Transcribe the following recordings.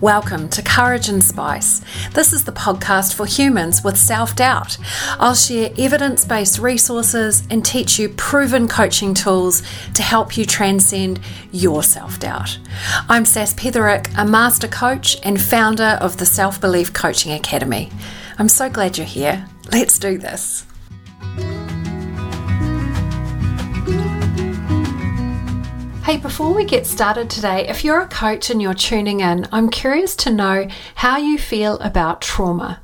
Welcome to Courage and Spice. This is the podcast for humans with self doubt. I'll share evidence based resources and teach you proven coaching tools to help you transcend your self doubt. I'm Sas Petherick, a master coach and founder of the Self Belief Coaching Academy. I'm so glad you're here. Let's do this. Hey, before we get started today, if you're a coach and you're tuning in, I'm curious to know how you feel about trauma.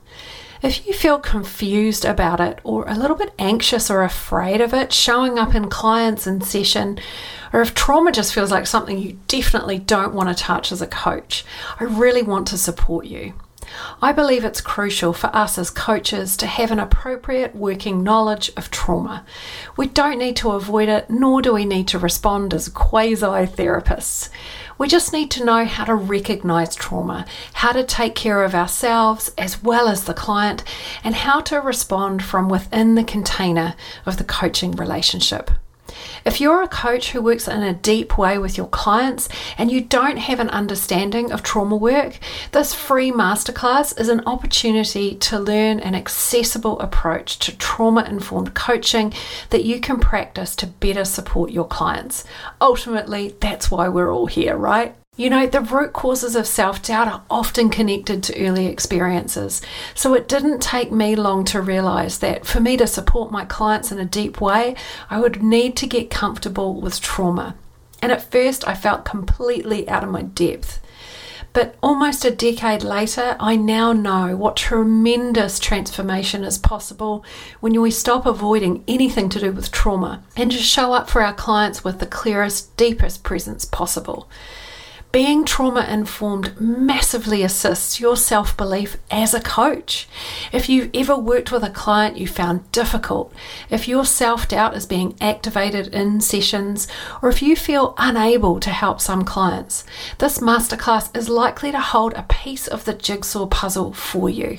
If you feel confused about it or a little bit anxious or afraid of it showing up in clients in session, or if trauma just feels like something you definitely don't want to touch as a coach, I really want to support you. I believe it's crucial for us as coaches to have an appropriate working knowledge of trauma. We don't need to avoid it, nor do we need to respond as quasi therapists. We just need to know how to recognize trauma, how to take care of ourselves as well as the client, and how to respond from within the container of the coaching relationship. If you're a coach who works in a deep way with your clients and you don't have an understanding of trauma work, this free masterclass is an opportunity to learn an accessible approach to trauma informed coaching that you can practice to better support your clients. Ultimately, that's why we're all here, right? You know, the root causes of self doubt are often connected to early experiences. So it didn't take me long to realize that for me to support my clients in a deep way, I would need to get comfortable with trauma. And at first, I felt completely out of my depth. But almost a decade later, I now know what tremendous transformation is possible when we stop avoiding anything to do with trauma and just show up for our clients with the clearest, deepest presence possible being trauma informed massively assists your self belief as a coach. If you've ever worked with a client you found difficult, if your self doubt is being activated in sessions, or if you feel unable to help some clients, this masterclass is likely to hold a piece of the jigsaw puzzle for you.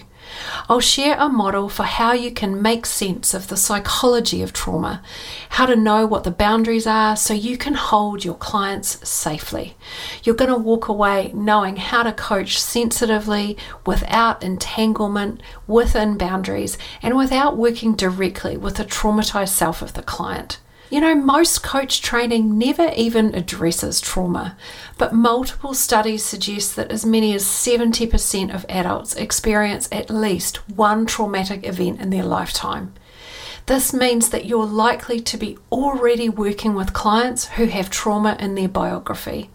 I'll share a model for how you can make sense of the psychology of trauma, how to know what the boundaries are so you can hold your clients safely. You're going to walk away knowing how to coach sensitively without entanglement, within boundaries, and without working directly with the traumatized self of the client. You know, most coach training never even addresses trauma, but multiple studies suggest that as many as 70% of adults experience at least one traumatic event in their lifetime. This means that you're likely to be already working with clients who have trauma in their biography.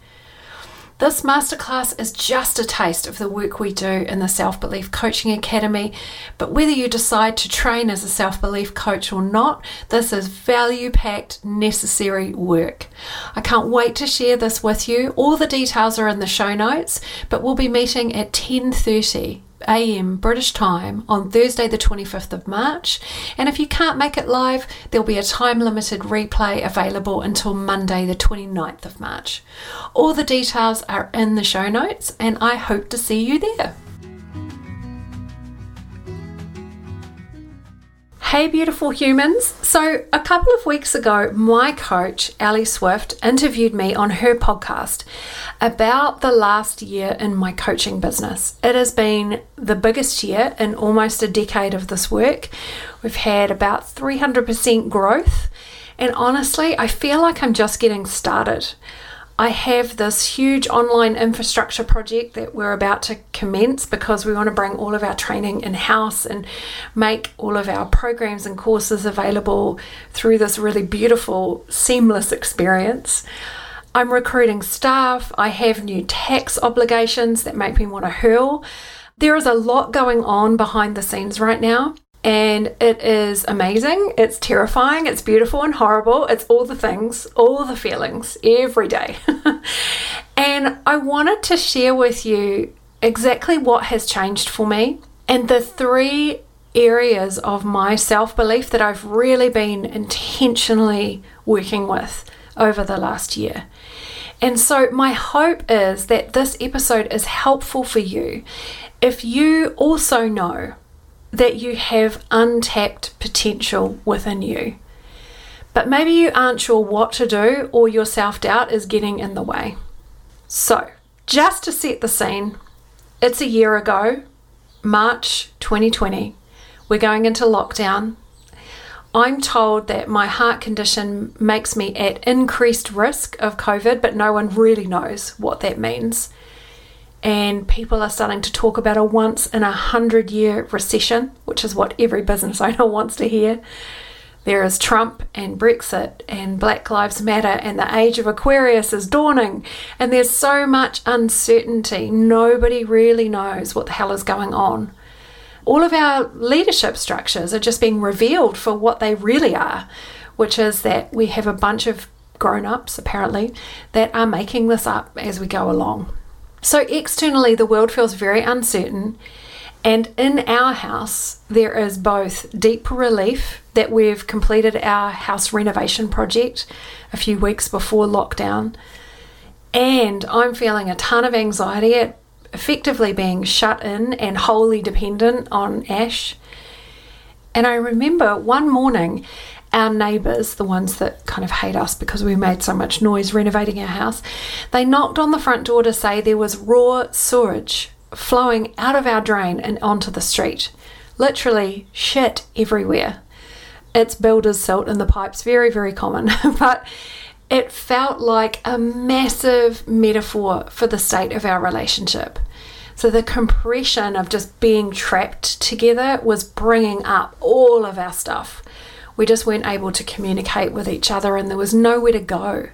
This masterclass is just a taste of the work we do in the Self Belief Coaching Academy. But whether you decide to train as a self belief coach or not, this is value packed, necessary work. I can't wait to share this with you. All the details are in the show notes, but we'll be meeting at 10:30 a.m. British time on Thursday, the 25th of March. And if you can't make it live, there'll be a time limited replay available until Monday, the 29th of March. All the details are in the show notes, and I hope to see you there. Hey, beautiful humans. So, a couple of weeks ago, my coach, Ali Swift, interviewed me on her podcast about the last year in my coaching business. It has been the biggest year in almost a decade of this work. We've had about 300% growth, and honestly, I feel like I'm just getting started. I have this huge online infrastructure project that we're about to commence because we want to bring all of our training in house and make all of our programs and courses available through this really beautiful, seamless experience. I'm recruiting staff, I have new tax obligations that make me want to hurl. There is a lot going on behind the scenes right now and it is amazing. It's terrifying. It's beautiful and horrible. It's all the things, all the feelings every day. and I wanted to share with you exactly what has changed for me and the three areas of my self belief that I've really been intentionally working with over the last year. And so, my hope is that this episode is helpful for you if you also know that you have untapped potential within you. But maybe you aren't sure what to do or your self doubt is getting in the way. So, just to set the scene, It's a year ago, March 2020. We're going into lockdown. I'm told that my heart condition makes me at increased risk of COVID, but no one really knows what that means. And people are starting to talk about a once in a hundred year recession, which is what every business owner wants to hear. There is Trump and Brexit and Black Lives Matter, and the age of Aquarius is dawning. And there's so much uncertainty. Nobody really knows what the hell is going on. All of our leadership structures are just being revealed for what they really are, which is that we have a bunch of grown ups, apparently, that are making this up as we go along. So, externally, the world feels very uncertain. And in our house, there is both deep relief that we've completed our house renovation project a few weeks before lockdown. And I'm feeling a ton of anxiety at effectively being shut in and wholly dependent on Ash. And I remember one morning, our neighbours, the ones that kind of hate us because we made so much noise renovating our house, they knocked on the front door to say there was raw sewage flowing out of our drain and onto the street. Literally shit everywhere. It's builder's silt in the pipes, very, very common. but it felt like a massive metaphor for the state of our relationship. So the compression of just being trapped together was bringing up all of our stuff. We just weren't able to communicate with each other and there was nowhere to go.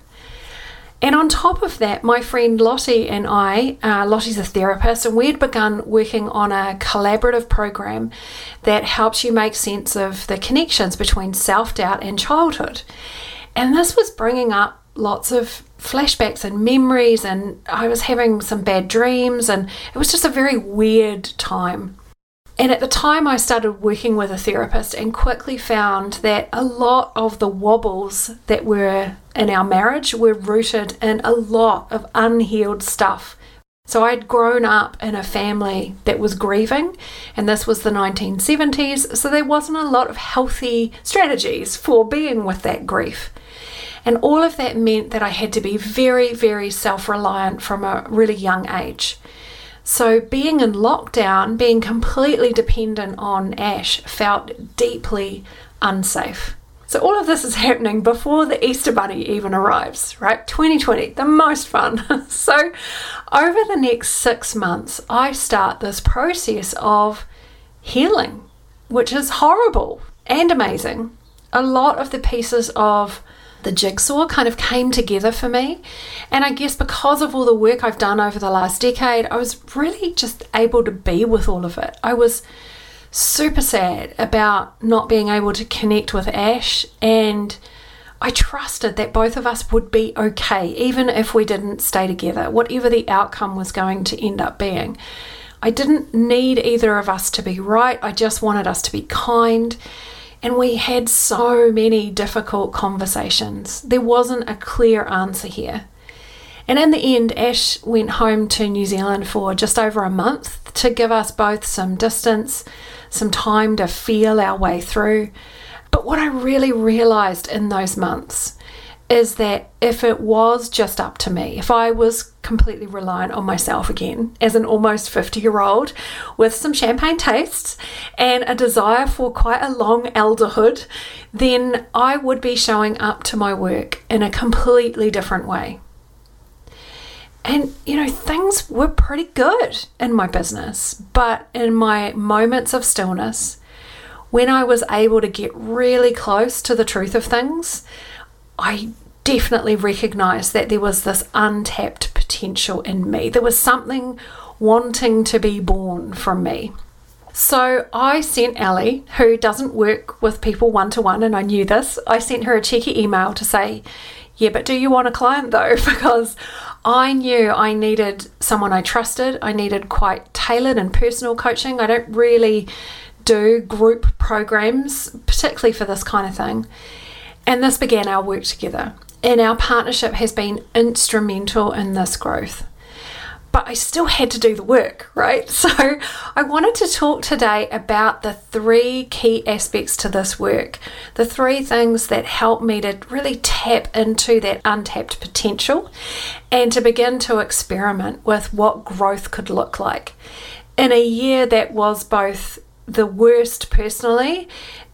And on top of that, my friend Lottie and I, uh, Lottie's a therapist, and we had begun working on a collaborative program that helps you make sense of the connections between self doubt and childhood. And this was bringing up lots of flashbacks and memories, and I was having some bad dreams, and it was just a very weird time. And at the time, I started working with a therapist and quickly found that a lot of the wobbles that were in our marriage were rooted in a lot of unhealed stuff. So I'd grown up in a family that was grieving, and this was the 1970s, so there wasn't a lot of healthy strategies for being with that grief. And all of that meant that I had to be very, very self reliant from a really young age. So, being in lockdown, being completely dependent on Ash, felt deeply unsafe. So, all of this is happening before the Easter Bunny even arrives, right? 2020, the most fun. so, over the next six months, I start this process of healing, which is horrible and amazing. A lot of the pieces of the jigsaw kind of came together for me. And I guess because of all the work I've done over the last decade, I was really just able to be with all of it. I was super sad about not being able to connect with Ash and I trusted that both of us would be okay, even if we didn't stay together, whatever the outcome was going to end up being. I didn't need either of us to be right, I just wanted us to be kind and we had so many difficult conversations. There wasn't a clear answer here. And in the end, Ash went home to New Zealand for just over a month to give us both some distance, some time to feel our way through. But what I really realized in those months is that if it was just up to me, if I was completely reliant on myself again as an almost 50 year old with some champagne tastes and a desire for quite a long elderhood, then I would be showing up to my work in a completely different way. And, you know, things were pretty good in my business, but in my moments of stillness, when I was able to get really close to the truth of things, I definitely recognized that there was this untapped potential in me. There was something wanting to be born from me. So I sent Ellie, who doesn't work with people one to one, and I knew this, I sent her a cheeky email to say, Yeah, but do you want a client though? Because I knew I needed someone I trusted. I needed quite tailored and personal coaching. I don't really do group programs, particularly for this kind of thing. And this began our work together. And our partnership has been instrumental in this growth. but I still had to do the work, right? So I wanted to talk today about the three key aspects to this work, the three things that help me to really tap into that untapped potential and to begin to experiment with what growth could look like in a year that was both the worst personally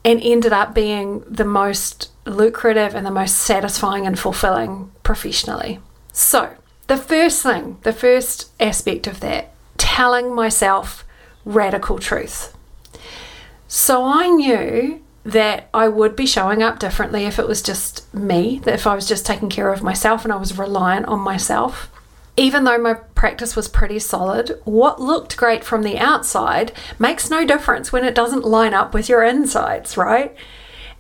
and ended up being the most lucrative and the most satisfying and fulfilling professionally. So, the first thing, the first aspect of that, telling myself radical truth. So I knew that I would be showing up differently if it was just me, that if I was just taking care of myself and I was reliant on myself. Even though my practice was pretty solid, what looked great from the outside makes no difference when it doesn't line up with your insides, right?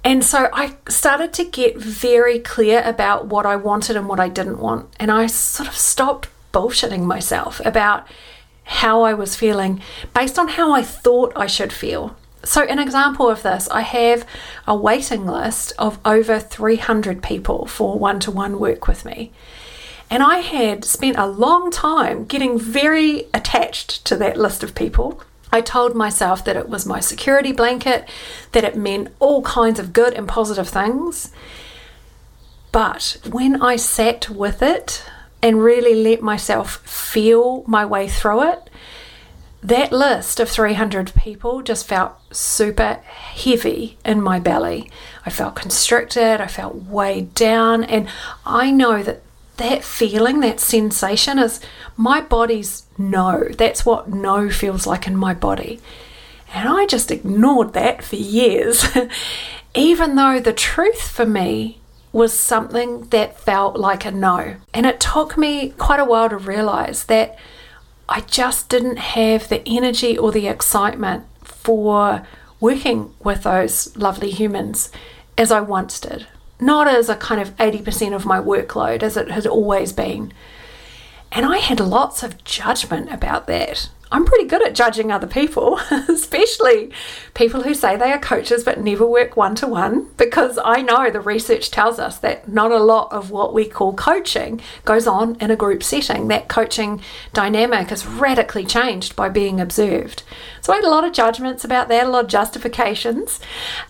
And so I started to get very clear about what I wanted and what I didn't want. And I sort of stopped bullshitting myself about how I was feeling based on how I thought I should feel. So, an example of this, I have a waiting list of over 300 people for one to one work with me. And I had spent a long time getting very attached to that list of people I told myself that it was my security blanket, that it meant all kinds of good and positive things. But when I sat with it and really let myself feel my way through it, that list of 300 people just felt super heavy in my belly. I felt constricted, I felt weighed down, and I know that that feeling, that sensation is my body's no. That's what no feels like in my body. And I just ignored that for years, even though the truth for me was something that felt like a no. And it took me quite a while to realize that I just didn't have the energy or the excitement for working with those lovely humans as I once did not as a kind of 80% of my workload as it had always been. And I had lots of judgment about that. I'm pretty good at judging other people, especially people who say they are coaches but never work one to one, because I know the research tells us that not a lot of what we call coaching goes on in a group setting. That coaching dynamic is radically changed by being observed. So I had a lot of judgments about that, a lot of justifications.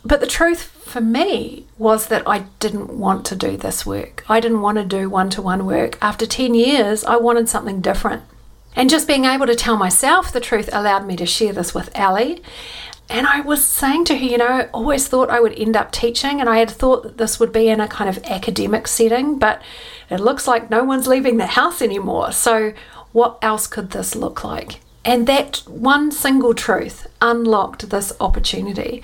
But the truth for me was that I didn't want to do this work. I didn't want to do one to one work. After 10 years, I wanted something different. And just being able to tell myself the truth allowed me to share this with Ali. And I was saying to her, you know, I always thought I would end up teaching, and I had thought that this would be in a kind of academic setting, but it looks like no one's leaving the house anymore. So, what else could this look like? And that one single truth unlocked this opportunity.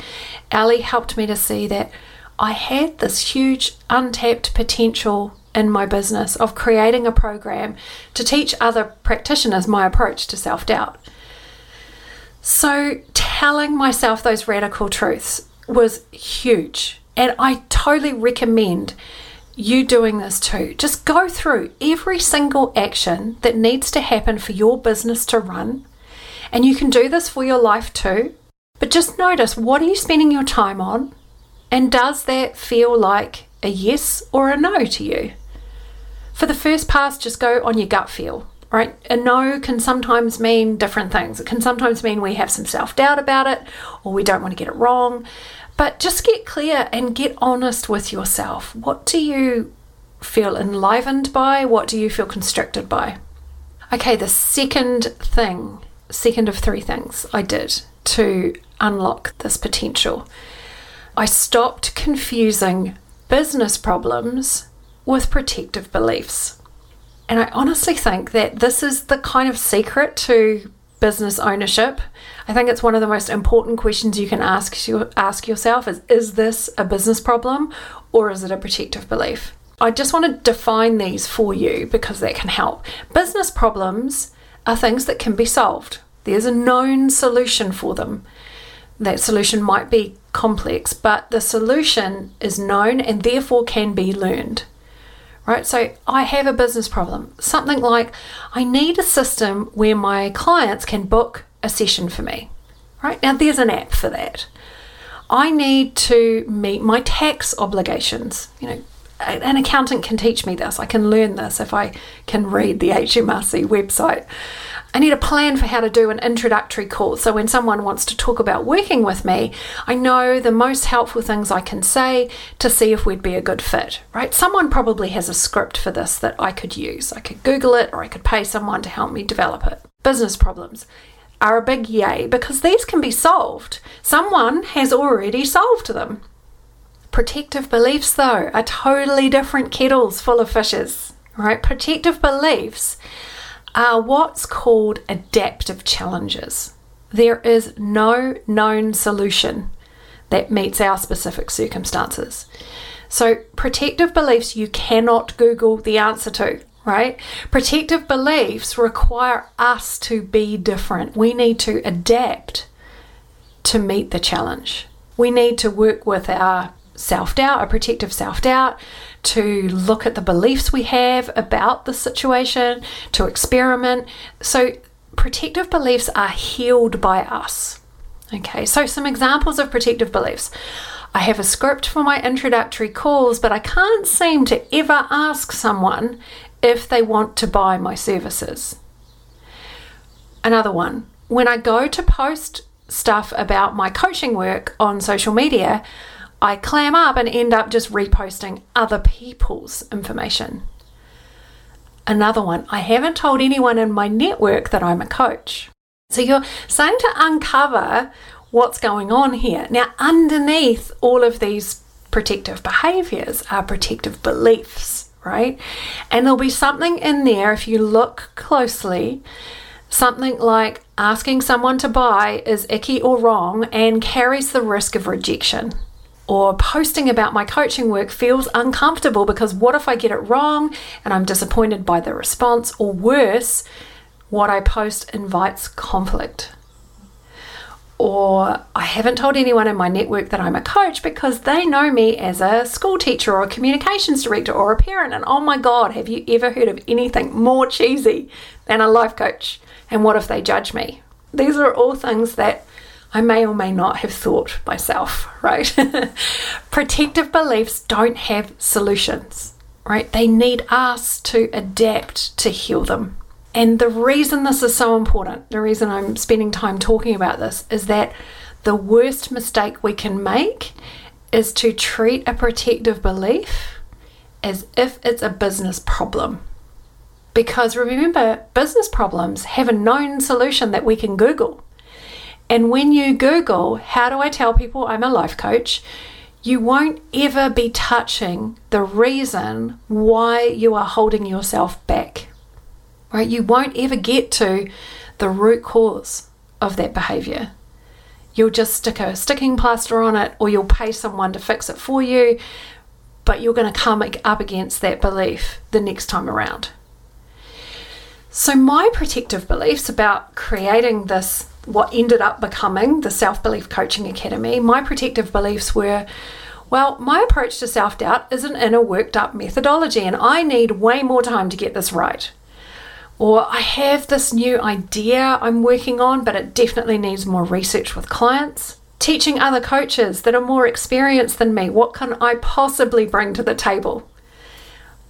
Ali helped me to see that I had this huge untapped potential in my business of creating a program to teach other practitioners my approach to self doubt. So, telling myself those radical truths was huge, and I totally recommend you doing this too. Just go through every single action that needs to happen for your business to run. And you can do this for your life too. But just notice what are you spending your time on? And does that feel like a yes or a no to you? For the first pass, just go on your gut feel, right? A no can sometimes mean different things. It can sometimes mean we have some self doubt about it or we don't want to get it wrong. But just get clear and get honest with yourself. What do you feel enlivened by? What do you feel constricted by? Okay, the second thing, second of three things I did to unlock this potential, I stopped confusing business problems with protective beliefs. And I honestly think that this is the kind of secret to business ownership. I think it's one of the most important questions you can ask you, ask yourself is is this a business problem or is it a protective belief? I just want to define these for you because that can help. Business problems are things that can be solved. There's a known solution for them. That solution might be complex, but the solution is known and therefore can be learned right? So I have a business problem, something like I need a system where my clients can book a session for me, right? Now there's an app for that. I need to meet my tax obligations. You know, an accountant can teach me this. I can learn this if I can read the HMRC website. I need a plan for how to do an introductory call. So when someone wants to talk about working with me, I know the most helpful things I can say to see if we'd be a good fit, right? Someone probably has a script for this that I could use. I could Google it or I could pay someone to help me develop it. Business problems are a big yay because these can be solved. Someone has already solved them. Protective beliefs, though, are totally different kettles full of fishes, right? Protective beliefs are what's called adaptive challenges. There is no known solution that meets our specific circumstances. So, protective beliefs you cannot Google the answer to, right? Protective beliefs require us to be different. We need to adapt to meet the challenge. We need to work with our self doubt, a protective self doubt, to look at the beliefs we have about the situation, to experiment. So, protective beliefs are healed by us. Okay, so some examples of protective beliefs. I have a script for my introductory calls, but I can't seem to ever ask someone if they want to buy my services. Another one, when I go to post stuff about my coaching work on social media, I clam up and end up just reposting other people's information. Another one, I haven't told anyone in my network that I'm a coach. So you're starting to uncover what's going on here. Now, underneath all of these protective behaviors are protective beliefs, right? And there'll be something in there if you look closely, something like asking someone to buy is icky or wrong and carries the risk of rejection or posting about my coaching work feels uncomfortable because what if I get it wrong and I'm disappointed by the response, or worse, what I post invites conflict. Or I haven't told anyone in my network that I'm a coach because they know me as a school teacher or a communications director or a parent. And oh my God, have you ever heard of anything more cheesy than a life coach? And what if they judge me? These are all things that I may or may not have thought myself, right? Protective beliefs don't have solutions, right? They need us to adapt to heal them. And the reason this is so important, the reason I'm spending time talking about this, is that the worst mistake we can make is to treat a protective belief as if it's a business problem. Because remember, business problems have a known solution that we can Google. And when you Google, how do I tell people I'm a life coach? You won't ever be touching the reason why you are holding yourself back. Right? You won't ever get to the root cause of that behavior. You'll just stick a sticking plaster on it or you'll pay someone to fix it for you, but you're going to come up against that belief the next time around. So, my protective beliefs about creating this what ended up becoming the Self Belief Coaching Academy, my protective beliefs were well, my approach to self doubt is an inner worked up methodology, and I need way more time to get this right. Or I have this new idea I'm working on, but it definitely needs more research with clients. Teaching other coaches that are more experienced than me, what can I possibly bring to the table?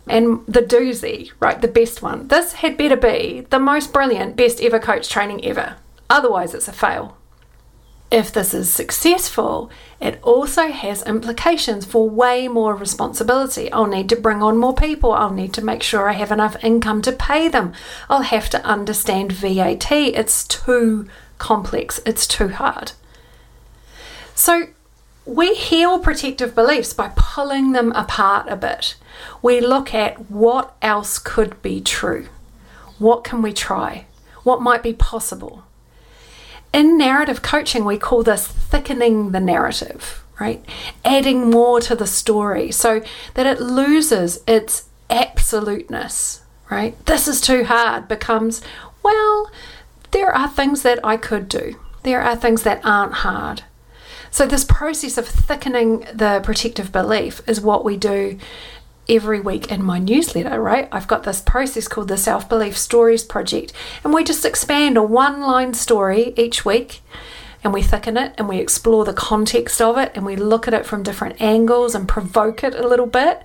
And the doozy, right, the best one. This had better be the most brilliant, best ever coach training ever. Otherwise, it's a fail. If this is successful, it also has implications for way more responsibility. I'll need to bring on more people. I'll need to make sure I have enough income to pay them. I'll have to understand VAT. It's too complex, it's too hard. So, we heal protective beliefs by pulling them apart a bit. We look at what else could be true. What can we try? What might be possible? In narrative coaching, we call this thickening the narrative, right? Adding more to the story so that it loses its absoluteness, right? This is too hard becomes, well, there are things that I could do, there are things that aren't hard. So, this process of thickening the protective belief is what we do every week in my newsletter, right? I've got this process called the Self Belief Stories Project, and we just expand a one line story each week and we thicken it and we explore the context of it and we look at it from different angles and provoke it a little bit.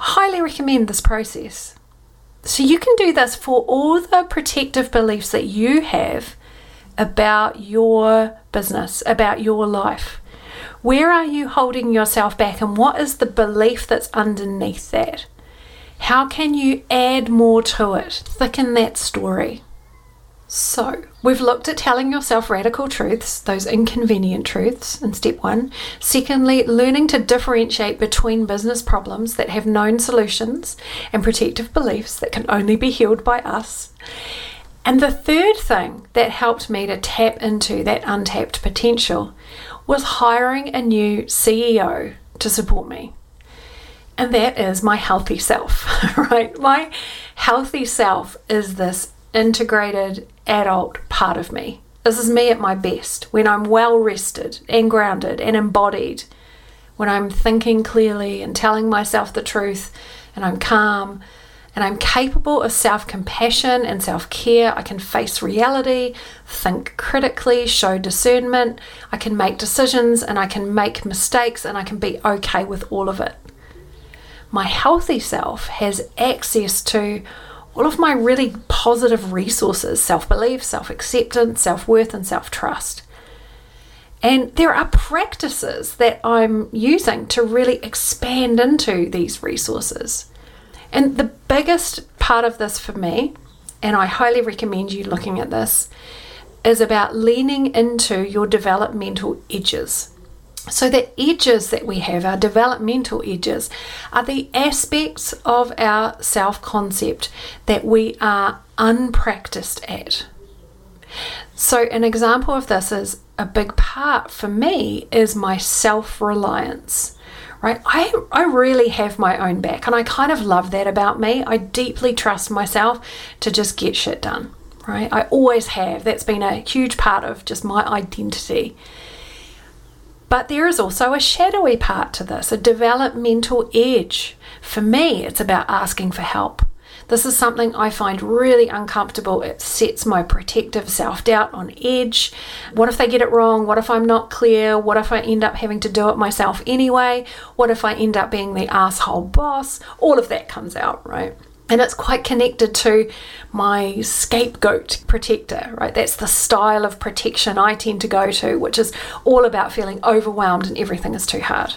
I highly recommend this process. So you can do this for all the protective beliefs that you have about your business, about your life. Where are you holding yourself back, and what is the belief that's underneath that? How can you add more to it? Thicken that story. So, we've looked at telling yourself radical truths, those inconvenient truths, in step one. Secondly, learning to differentiate between business problems that have known solutions and protective beliefs that can only be healed by us. And the third thing that helped me to tap into that untapped potential was hiring a new CEO to support me. And that is my healthy self, right? My healthy self is this integrated adult part of me. This is me at my best when I'm well rested and grounded and embodied, when I'm thinking clearly and telling myself the truth and I'm calm and I'm capable of self compassion and self care. I can face reality, think critically, show discernment. I can make decisions and I can make mistakes and I can be okay with all of it. My healthy self has access to all of my really positive resources self belief, self acceptance, self worth, and self trust. And there are practices that I'm using to really expand into these resources. And the biggest part of this for me, and I highly recommend you looking at this, is about leaning into your developmental edges. So, the edges that we have, our developmental edges, are the aspects of our self concept that we are unpracticed at. So, an example of this is a big part for me is my self reliance. Right? I, I really have my own back, and I kind of love that about me. I deeply trust myself to just get shit done. Right? I always have. That's been a huge part of just my identity. But there is also a shadowy part to this, a developmental edge. For me, it's about asking for help. This is something I find really uncomfortable. It sets my protective self doubt on edge. What if they get it wrong? What if I'm not clear? What if I end up having to do it myself anyway? What if I end up being the asshole boss? All of that comes out, right? And it's quite connected to my scapegoat protector, right? That's the style of protection I tend to go to, which is all about feeling overwhelmed and everything is too hard.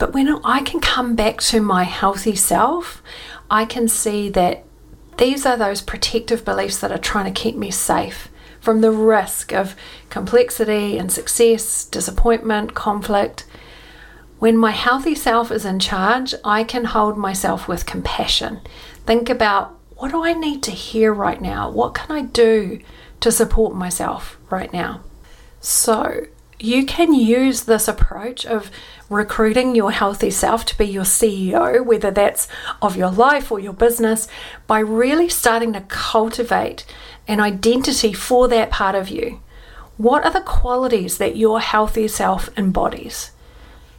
But when I can come back to my healthy self, I can see that these are those protective beliefs that are trying to keep me safe from the risk of complexity and success, disappointment, conflict, when my healthy self is in charge, I can hold myself with compassion. Think about what do I need to hear right now? What can I do to support myself right now? So, you can use this approach of recruiting your healthy self to be your CEO, whether that's of your life or your business, by really starting to cultivate an identity for that part of you. What are the qualities that your healthy self embodies?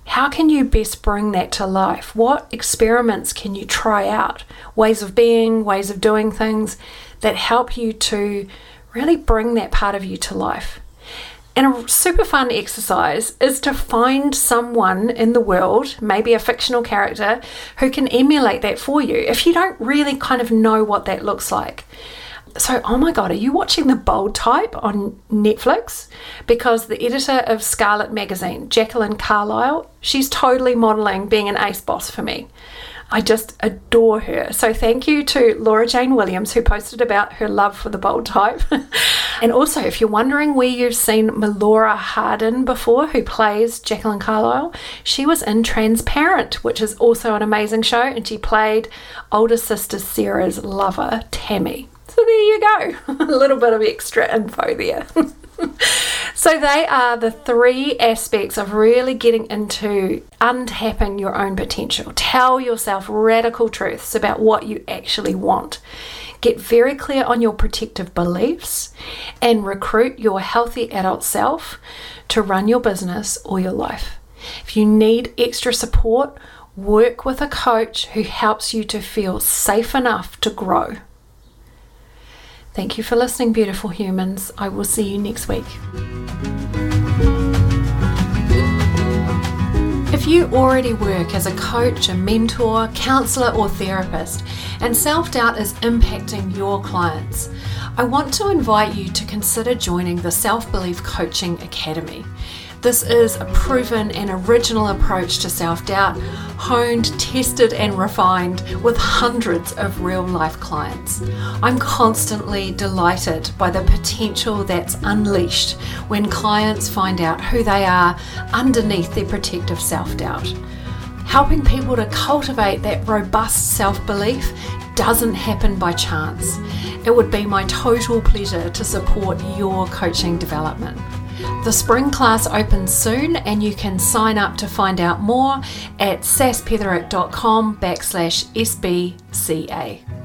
How can you best bring that to life? What experiments can you try out? Ways of being, ways of doing things that help you to really bring that part of you to life. And a super fun exercise is to find someone in the world, maybe a fictional character, who can emulate that for you if you don't really kind of know what that looks like. So oh my god are you watching the bold type on netflix? Because the editor of scarlet magazine jacqueline carlyle she's totally modeling being an ace boss for me i just adore her. So thank you to laura jane williams who posted about her love for the bold type. And also if you're wondering where you've seen melora hardin before who plays jacqueline carlyle she was in transparent which is also an amazing show and she played older sister sarah's lover tammy. So there you go, a little bit of extra info there. so they are the three aspects of really getting into untapping your own potential. Tell yourself radical truths about what you actually want. Get very clear on your protective beliefs and recruit your healthy adult self to run your business or your life. If you need extra support, work with a coach who helps you to feel safe enough to grow. Thank you for listening, beautiful humans. I will see you next week. If you already work as a coach, a mentor, counselor, or therapist, and self doubt is impacting your clients, I want to invite you to consider joining the Self Belief Coaching Academy. This is a proven and original approach to self doubt, honed, tested, and refined with hundreds of real life clients. I'm constantly delighted by the potential that's unleashed when clients find out who they are underneath their protective self doubt. Helping people to cultivate that robust self belief doesn't happen by chance. It would be my total pleasure to support your coaching development. The spring class opens soon and you can sign up to find out more at saspetherick.com backslash SBCA.